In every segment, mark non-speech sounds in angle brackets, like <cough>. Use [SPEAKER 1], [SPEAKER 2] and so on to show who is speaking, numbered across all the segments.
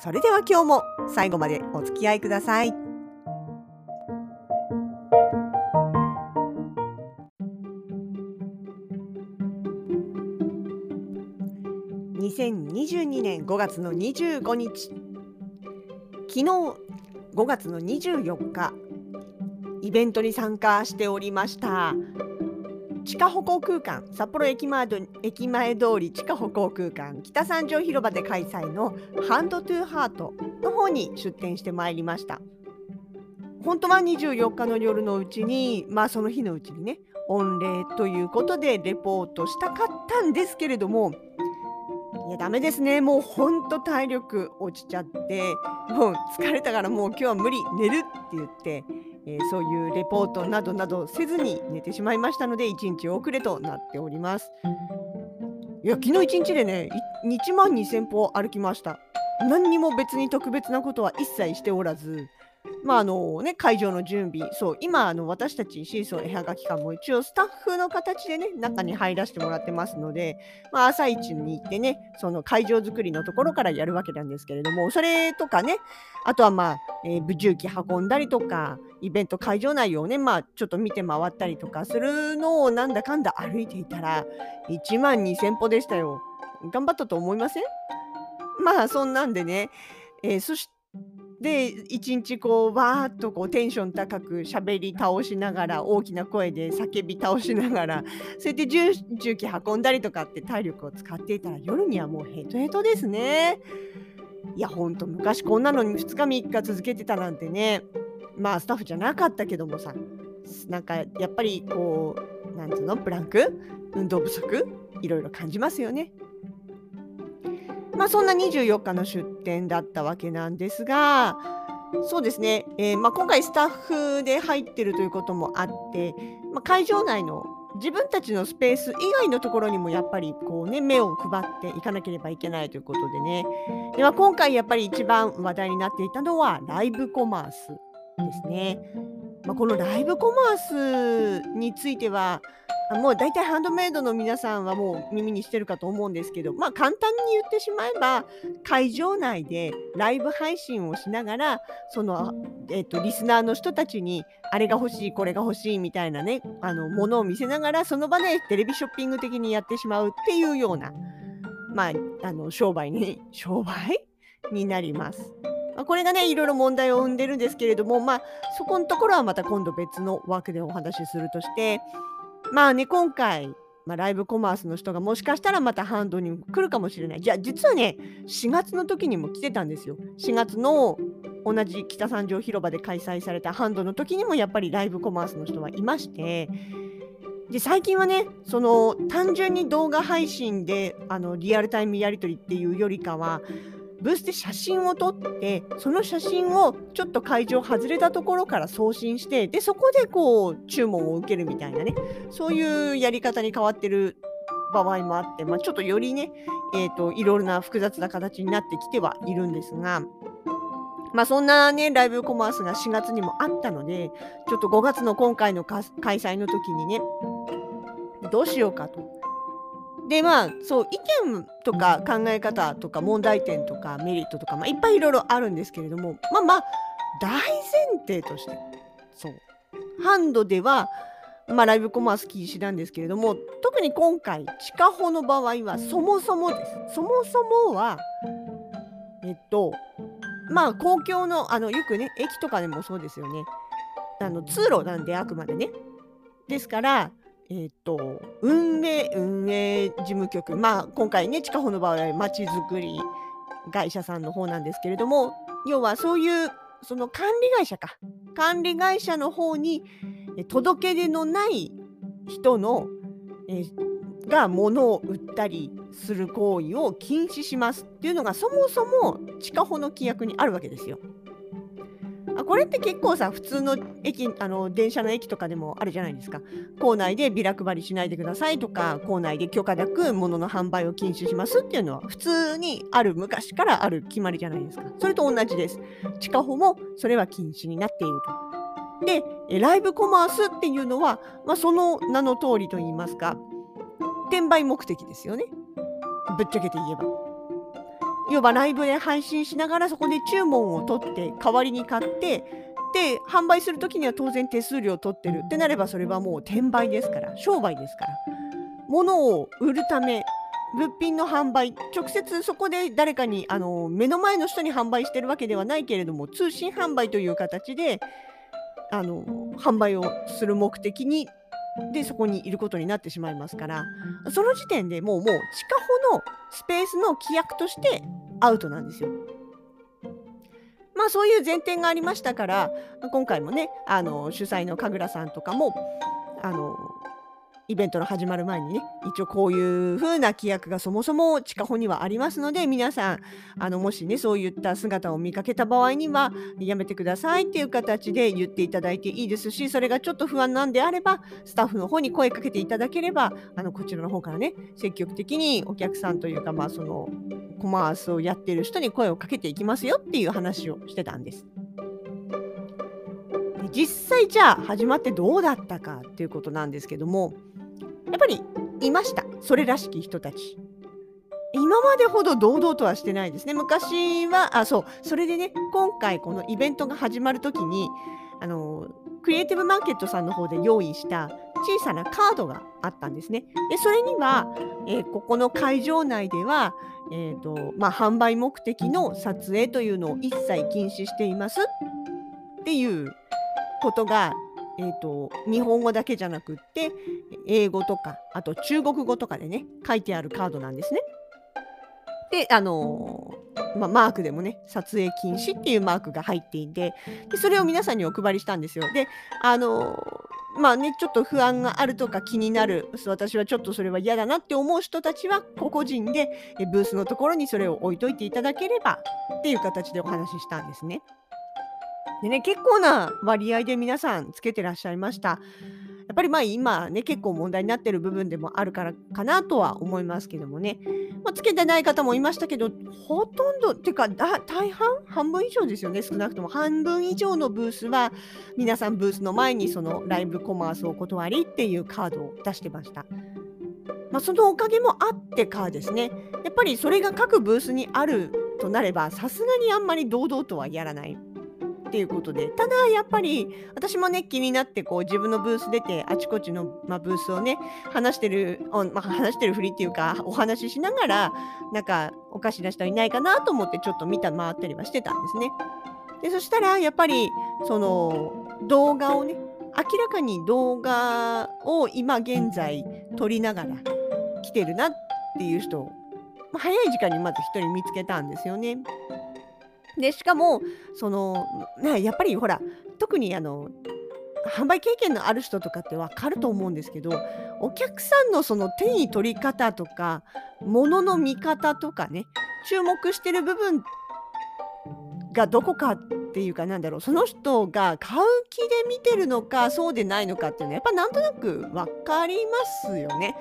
[SPEAKER 1] それでは今日も最後までお付き合いください。2022年5月の25日。昨日5月の24日。イベントに参加しておりました。地下歩行空間札幌駅前駅前通り地下歩行空間北三条広場で開催のハンドトゥーハートの方に出店してまいりました。本当は24日の夜のうちにまあその日のうちにね御礼ということでレポートしたかったんですけれどもいやダメですね。もうほんと体力落ちちゃってもう疲れたからもう今日は無理寝るって言ってえー、そういうレポートなどなどせずに寝てしまいましたので1日遅れとなっております。いや昨日1日でね1万2000歩歩きました。何にも別に特別なことは一切しておらずまああのね、会場の準備、そう、今、あの私たちシーソー絵はがき館も一応スタッフの形でね、中に入らせてもらってますので、まあ、朝一に行ってね、その会場作りのところからやるわけなんですけれども、それとかね、あとはまあ、えー、重機運んだりとか、イベント会場内をね、まあ、ちょっと見て回ったりとかするのをなんだかんだ歩いていたら、1万2000歩でしたよ。頑張ったと思いません？まあ、そんなんでね、えー、そして、で一日こうわーっとこうテンション高く喋り倒しながら大きな声で叫び倒しながら <laughs> そうやって重重機運んだりとかって体力を使っていたら夜にはもうヘトヘトですね。いやほんと昔こんなのに2日3日続けてたなんてねまあスタッフじゃなかったけどもさなんかやっぱりこうなんつうのブランク？運動不足？いろいろ感じますよね。まあ、そんな24日の出店だったわけなんですが、そうですね、えー、まあ、今回スタッフで入ってるということもあって、まあ、会場内の自分たちのスペース以外のところにもやっぱりこう、ね、目を配っていかなければいけないということでねで、は今回やっぱり一番話題になっていたのはライブコマースですね。まあ、このライブコマースについてはもう大体ハンドメイドの皆さんはもう耳にしてるかと思うんですけど、まあ簡単に言ってしまえば、会場内でライブ配信をしながら、その、えっ、ー、と、リスナーの人たちに、あれが欲しい、これが欲しいみたいなね、あの、ものを見せながら、その場でテレビショッピング的にやってしまうっていうような、まあ、あの、商売に、商売になります。まあ、これがね、いろいろ問題を生んでるんですけれども、まあ、そこのところはまた今度別の枠でお話しするとして、まあね、今回、まあ、ライブコマースの人がもしかしたらまたハンドに来るかもしれない。じゃあ実はね、4月の時にも来てたんですよ。4月の同じ北三条広場で開催されたハンドの時にもやっぱりライブコマースの人はいまして、で最近はねその単純に動画配信であのリアルタイムやり取りっていうよりかはブースで写真を撮ってその写真をちょっと会場外れたところから送信してでそこでこう注文を受けるみたいなねそういうやり方に変わってる場合もあって、まあ、ちょっとよりね、えーと、いろいろな複雑な形になってきてはいるんですが、まあ、そんなねライブコマースが4月にもあったのでちょっと5月の今回の開催の時にねどうしようかと。でまあそう意見とか考え方とか問題点とかメリットとか、まあ、いっぱいいろいろあるんですけれどもまあまあ大前提としてそう。ハンドでは、まあ、ライブコマース禁止なんですけれども特に今回地下歩の場合はそもそもです。そもそもはえっとまあ公共のあのよくね駅とかでもそうですよね。あの通路なんであくまでね。ですからえっ、と、運営、運営事務局、まあ、今回ね、地下歩の場合はまちづくり会社さんの方なんですけれども、要はそういう、その管理会社か、管理会社の方に届け出のない人の、えが物を売ったりする行為を禁止しますっていうのがそもそも地下歩の規約にあるわけですよ。あこれって結構さ普通の駅あの電車の駅とかでもあるじゃないですか。構内でビラ配りしないでくださいとか構内で許可なく物の販売を禁止しますっていうのは普通にある昔からある決まりじゃないですか。それと同じです。地下歩もそれは禁止になっていると。でライブコマースっていうのは、まあ、その名の通りと言いますか転売目的ですよね。ぶっちゃけて言えば。要はライブで配信しながらそこで注文を取って代わりに買ってで販売する時には当然手数料を取ってる。ってなればそれはもう転売ですから商売ですから。物を売るため物品の販売直接そこで誰かにあの目の前の人に販売してるわけではないけれども通信販売という形であの販売をする目的にでそこにいることになってしまいますからその時点でもうもう地下歩のスペースの規約としてアウトなんですよ。まあそういう前提がありましたから今回もねあの主催の神楽さんとかもあのイベントの始まる前にね一応こういう風な規約がそもそも地下歩にはありますので皆さんあのもしねそういった姿を見かけた場合にはやめてくださいっていう形で言っていただいていいですしそれがちょっと不安なんであればスタッフの方に声かけていただければあのこちらの方からね積極的にお客さんというかまあそのコマースをやってる人に声をかけていきますよっていう話をしてたんです。実際じゃあ始まってどうだったかっていうことなんですけどもやっぱりいましたそれらしき人たち。今までほど堂々とはしてないですね。昔はあそう。それでね今回このイベントが始まる時にあのクリエイティブマーケットさんの方で用意した小さなカードがあったんですね。でそれには、えー、ここの会場内では、えーとまあ、販売目的の撮影というのを一切禁止していますっていうことがえーと、日本語だけじゃなくって英語とかあと中国語とかでね書いてあるカードなんですね。であのー、まあ、マークでもね撮影禁止っていうマークが入っていてでそれを皆さんにお配りしたんですよ。であのー、まあねちょっと不安があるとか気になる私はちょっとそれは嫌だなって思う人たちは個々人でブースのところにそれを置いといていただければっていう形でお話ししたんですね。でね、結構な割合で皆さんつけてらっしゃいました。やっぱりまあ今ね、結構問題になってる部分でもあるからかなとは思いますけどもね。まあ、つけてない方もいましたけど、ほとんど、っていうか大半、半分以上ですよね、少なくとも半分以上のブースは、皆さんブースの前にそのライブコマースお断りっていうカードを出してました。まあ、そのおかげもあってかですね、やっぱりそれが各ブースにあるとなれば、さすがにあんまり堂々とはやらない。っていうことでただやっぱり私もね気になってこう自分のブース出てあちこちの、まあ、ブースをね話してる、まあ、話してるふりっていうかお話ししながらなんかおかしな人いないかなと思ってちょっと見た回ったりはしてたんですね。でそしたらやっぱりその動画をね明らかに動画を今現在撮りながら来てるなっていう人を、早い時間にまず1人見つけたんですよね。でしかもその、やっぱりほら特にあの販売経験のある人とかって分かると思うんですけどお客さんのその手に取り方とか物の見方とかね注目してる部分がどこかっていうかなんだろうその人が買う気で見てるのかそうでないのかっていうのはやっぱなんとなく分かりますよね。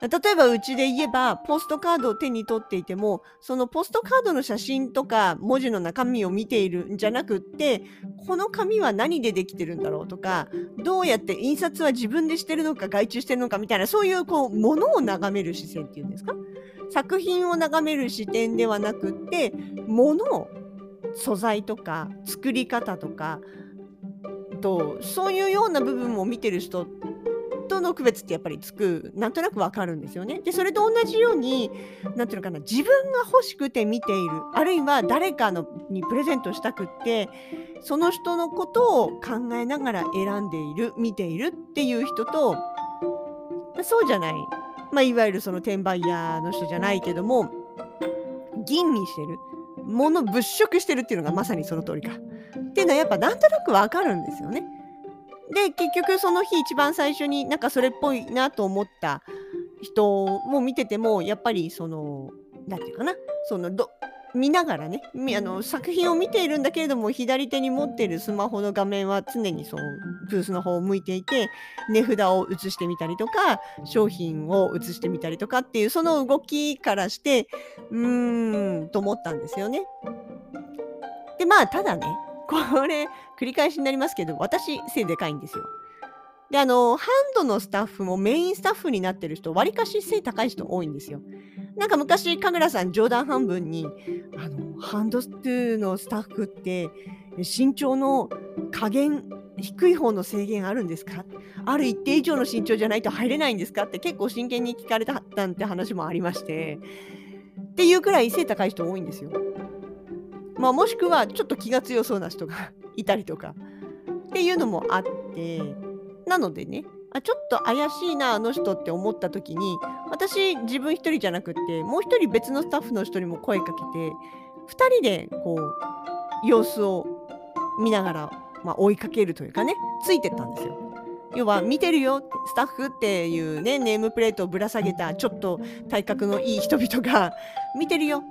[SPEAKER 1] 例えばうちで言えばポストカードを手に取っていてもそのポストカードの写真とか文字の中身を見ているんじゃなくってこの紙は何でできてるんだろうとかどうやって印刷は自分でしてるのか外注してるのかみたいなそういうこうものを眺める視線っていうんですか？作品を眺める視点ではなくってもの素材とか作り方とかとそういうような部分を見てる人との区別ってやっぱりつくなんとなくわかるんですよね。でそれと同じように何ていうのかな自分が欲しくて見ているあるいは誰かのにプレゼントしたくってその人のことを考えながら選んでいる見ているっていう人とそうじゃない、まあ、いわゆるその転売屋の人じゃないけども吟味してるもの物色してるっていうのがまさにその通りか。っていうのはやっぱなんとなくわかるんですよね。で結局その日一番最初になんかそれっぽいなと思った人も見ててもやっぱりその何て言うかなそのど見ながらねみあの作品を見ているんだけれども左手に持っているスマホの画面は常にそのブースの方を向いていて値札を映してみたりとか商品を映してみたりとかっていうその動きからしてうーんと思ったんですよね。でまあただねこれ繰り返しになりますけど私背でかいんですよ。であのハンドのスタッフもメインスタッフになってる人わりかし背高い人多いんですよ。なんか昔神楽さん冗談半分にあのハンドストゥーのスタッフって身長の加減低い方の制限あるんですか？ある一定以上の身長じゃないと入れないんですか？って結構真剣に聞かれたなんて話もありましてっていうくらい背高い人多いんですよ。まあ、もしくはちょっと気が強そうな人が <laughs> いたりとかっていうのもあってなのでねあちょっと怪しいなあの人って思った時に私自分一人じゃなくってもう一人別のスタッフの人にも声かけて2人でこう様子を見ながら、まあ、追いかけるというかねついてったんですよ。要は見てるよスタッフっていうねネームプレートをぶら下げたちょっと体格のいい人々が見てるよ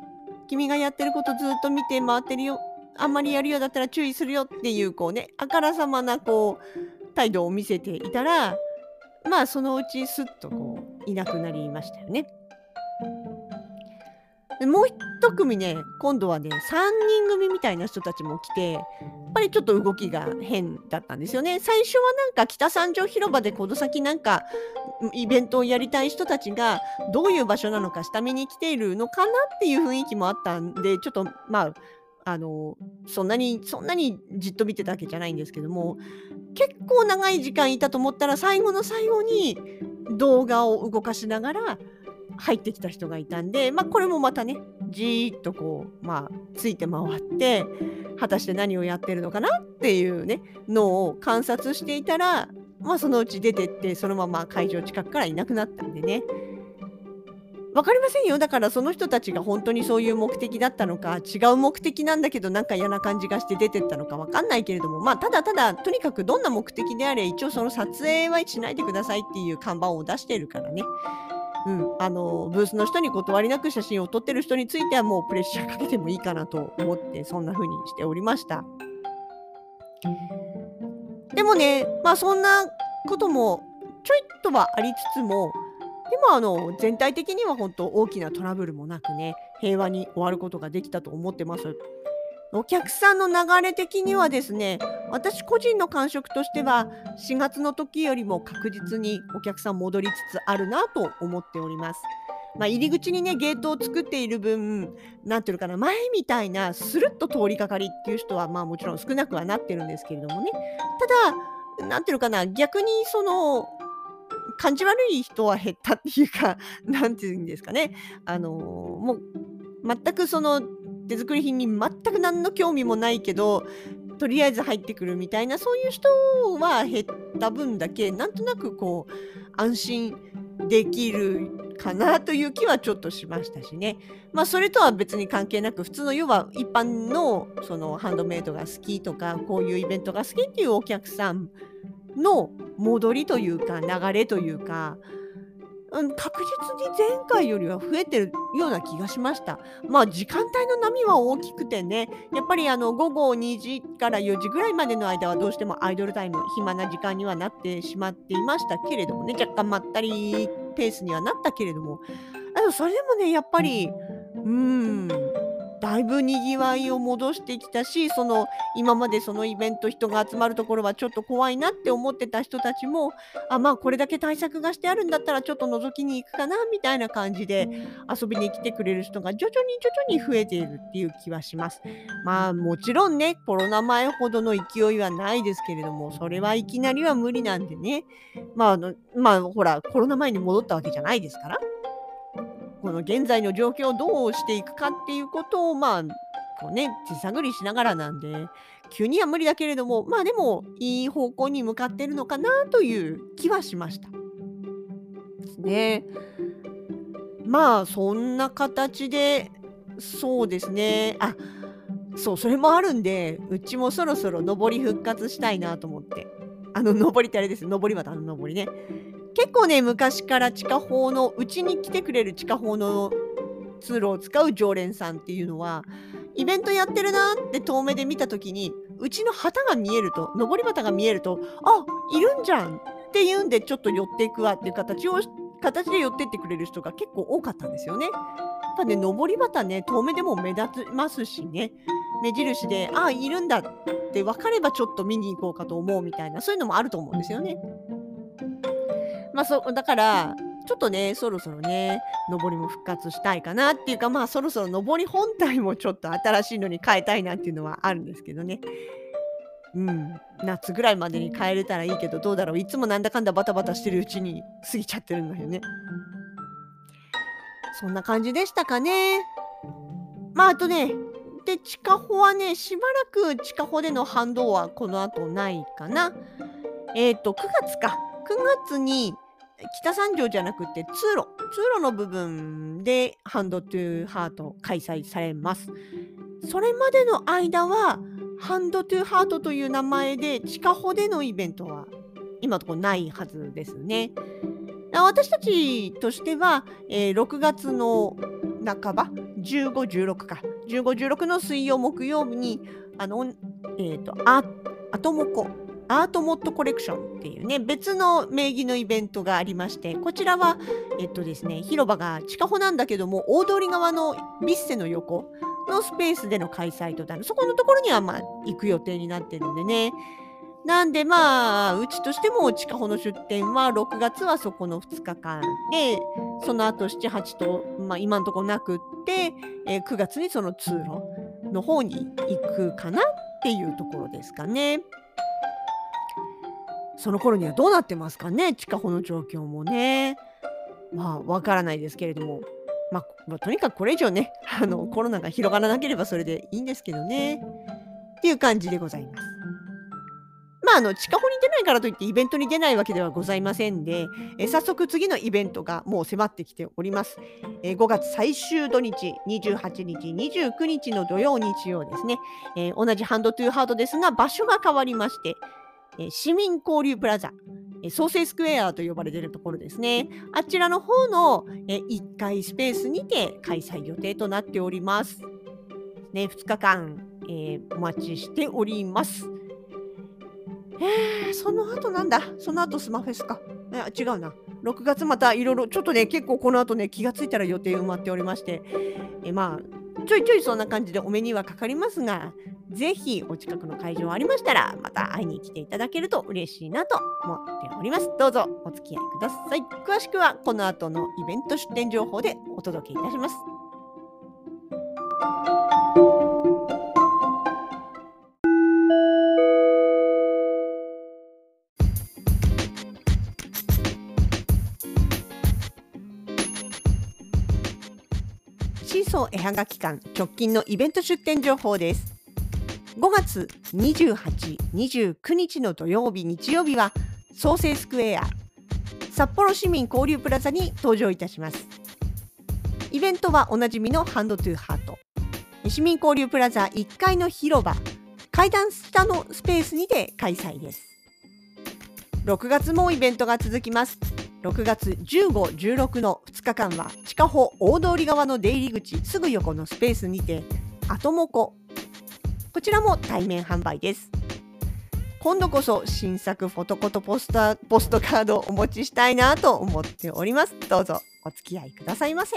[SPEAKER 1] 君がやってることずっと見て回ってるよあんまりやるようだったら注意するよっていうこうねあからさまなこう態度を見せていたらまあそのうちすっとこういなくなりましたよね。もう一組ね今度はね3人組みたいな人たちも来てやっぱりちょっと動きが変だったんですよね。最初はなんか北三条広場でこの先なんかイベントをやりたい人たちがどういう場所なのか下見に来ているのかなっていう雰囲気もあったんでちょっとまああのそんなにそんなにじっと見てたわけじゃないんですけども結構長い時間いたと思ったら最後の最後に動画を動かしながら入ってきた人がいたんで、まあ、これもまたねじーっとこう、まあ、ついて回って果たして何をやってるのかなっていうねのを観察していたら、まあ、そのうち出てってそのまま会場近くからいなくなったんでね分かりませんよだからその人たちが本当にそういう目的だったのか違う目的なんだけどなんか嫌な感じがして出てったのか分かんないけれどもまあただただとにかくどんな目的であれ一応その撮影はしないでくださいっていう看板を出してるからね。うん、あのブースの人に断りなく写真を撮ってる人についてはもうプレッシャーかけてもいいかなと思ってそんな風にしておりました。でもねまあそんなこともちょいっとはありつつもでもあの全体的には本当大きなトラブルもなくね平和に終わることができたと思ってます。お客さんの流れ的にはですね私個人の感触としては4月の時よりも確実にお客さん戻りつつあるなと思っております。まあ、入り口にねゲートを作っている分何ていうのかな前みたいなスルッと通りかかりっていう人はまあもちろん少なくはなってるんですけれどもねただ何ていうのかな逆にその感じ悪い人は減ったっていうか、なんていうんですかね。あのー、もう、全くその手作り品に全く何の興味もないけど、とりあえず入ってくるみたいな、そういう人は減った分だけ、なんとなくこう、安心できるかなという気はちょっとしましたしね。まあそれとは別に関係なく普通の要は一般のそのハンドメイドが好きとかこういうイベントが好きっていうお客さんの戻りというか流れというか、うん、確実に前回よりは増えてるような気がしました。まあ時間帯の波は大きくてね、やっぱりあの午後2時から4時ぐらいまでの間はどうしてもアイドルタイム、暇な時間にはなってしまっていましたけれどもね、若干まったりペースにはなったけれども、あのそれでもね、やっぱり、うん、だいぶにぎわいを戻してきたしその今までそのイベント人が集まるところはちょっと怖いなって思ってた人たちもあまあこれだけ対策がしてあるんだったらちょっと覗きに行くかなみたいな感じで遊びに来てくれる人が徐々に徐々に増えているっていう気はします。まあもちろんねコロナ前ほどの勢いはないですけれどもそれはいきなりは無理なんでねまあのまあほらコロナ前に戻ったわけじゃないですから。この現在の状況をどうしていくかっていうことをまあこうね手探りしながらなんで急には無理だけれどもまあでもいい方向に向かってるのかなという気はしました。ですね。まあそんな形でそうですねあそうそれもあるんでうちもそろそろ上り復活したいなと思ってあの上りってあれです上りはあの上りね結構ね昔から地下砲のうちに来てくれる地下砲の通路を使う常連さんっていうのはイベントやってるなって遠目で見た時にうちの旗が見えると上り旗が見えるとあいるんじゃんっていうんでちょっと寄っていくわっていう形を形で寄ってってくれる人が結構多かったんですよね。やっぱね上り旗ね遠目でも目立ちますしね目印であいるんだって分かればちょっと見に行こうかと思うみたいなそういうのもあると思うんですよね。まあそだからちょっとね、そろそろね、上りも復活したいかなっていうか、まあそろそろ上り本体もちょっと新しいのに変えたいなっていうのはあるんですけどね。うん、夏ぐらいまでに変えれたらいいけど、どうだろう。いつもなんだかんだバタバタしてるうちに過ぎちゃってるんだよね。そんな感じでしたかね。まああとね、で、地下歩はね、しばらく地下歩での反動はこの後ないかな。えっ、ー、と、9月か。9月に北三条じゃなくて通路、通路の部分でハンドトゥーハート開催されます。それまでの間はハンドトゥーハートという名前で地下歩でのイベントは今のところないはずですね。私たちとしては、えー、6月の半ば、15、16か、15、16の水曜、木曜日に、あの、え、ー、と、あ、アトモコアートモッドコレクションっていうね、別の名義のイベントがありまして、こちらは、えっとですね、広場が地下歩なんだけども、大通り側のビッセの横のスペースでの開催となる。そこのところには、まあ、行く予定になってるんでね。なんでまあ、うちとしても地下歩の出店は6月はそこの2日間で、その後7、8と、まあ今のところなくって、えー、9月にその通路の方に行くかなっていうところですかね。その頃にはどうなってますかね？地下歩の状況もね。まあわからないですけれども、まあ、とにかくこれ以上ねあのコロナが広がらなければそれでいいんですけどねっていう感じでございます。まあ、あの地下歩に出ないからといってイベントに出ないわけではございませんで、え早速次のイベントがもう迫ってきております。え5月最終土日、28日、29日の土曜、日曜ですね、え、同じハンドトゥーハードですが場所が変わりまして、え市民交流プラザ、え創生スクエアと呼ばれているところですね。あちらの方の、え1階スペースにて開催予定となっております。ね、2日間、えー、お待ちしております。えー、その後なんだ？その後スマフェスか。え違うな。6月またいろいろ、ちょっとね、結構この後ね、気がついたら予定埋まっておりまして、えまあ、ちょいちょいそんな感じでお目にはかかりますが、ぜひお近くの会場ありましたら、また会いに来ていただけると嬉しいなと思っております。どうぞお付き合いください。詳しくはこの後のイベント出店情報でお届けいたします。シーソー絵はがき館直近のイベント出店情報です。5月28、29日の土曜日、日曜日は創生スクエア札幌市民交流プラザに登場いたします。イベントはおなじみのハンドトゥーハート。市民交流プラザ1階の広場、階段下のスペースにて開催です。6月もイベントが続きます。6月15、16の2日間は地下歩大通り側の出入り口すぐ横のスペースにて、アトモコこちらも対面販売です。今度こそ新作フォトコトポスターポストカードをお持ちしたいなと思っております。どうぞお付き合いくださいませ。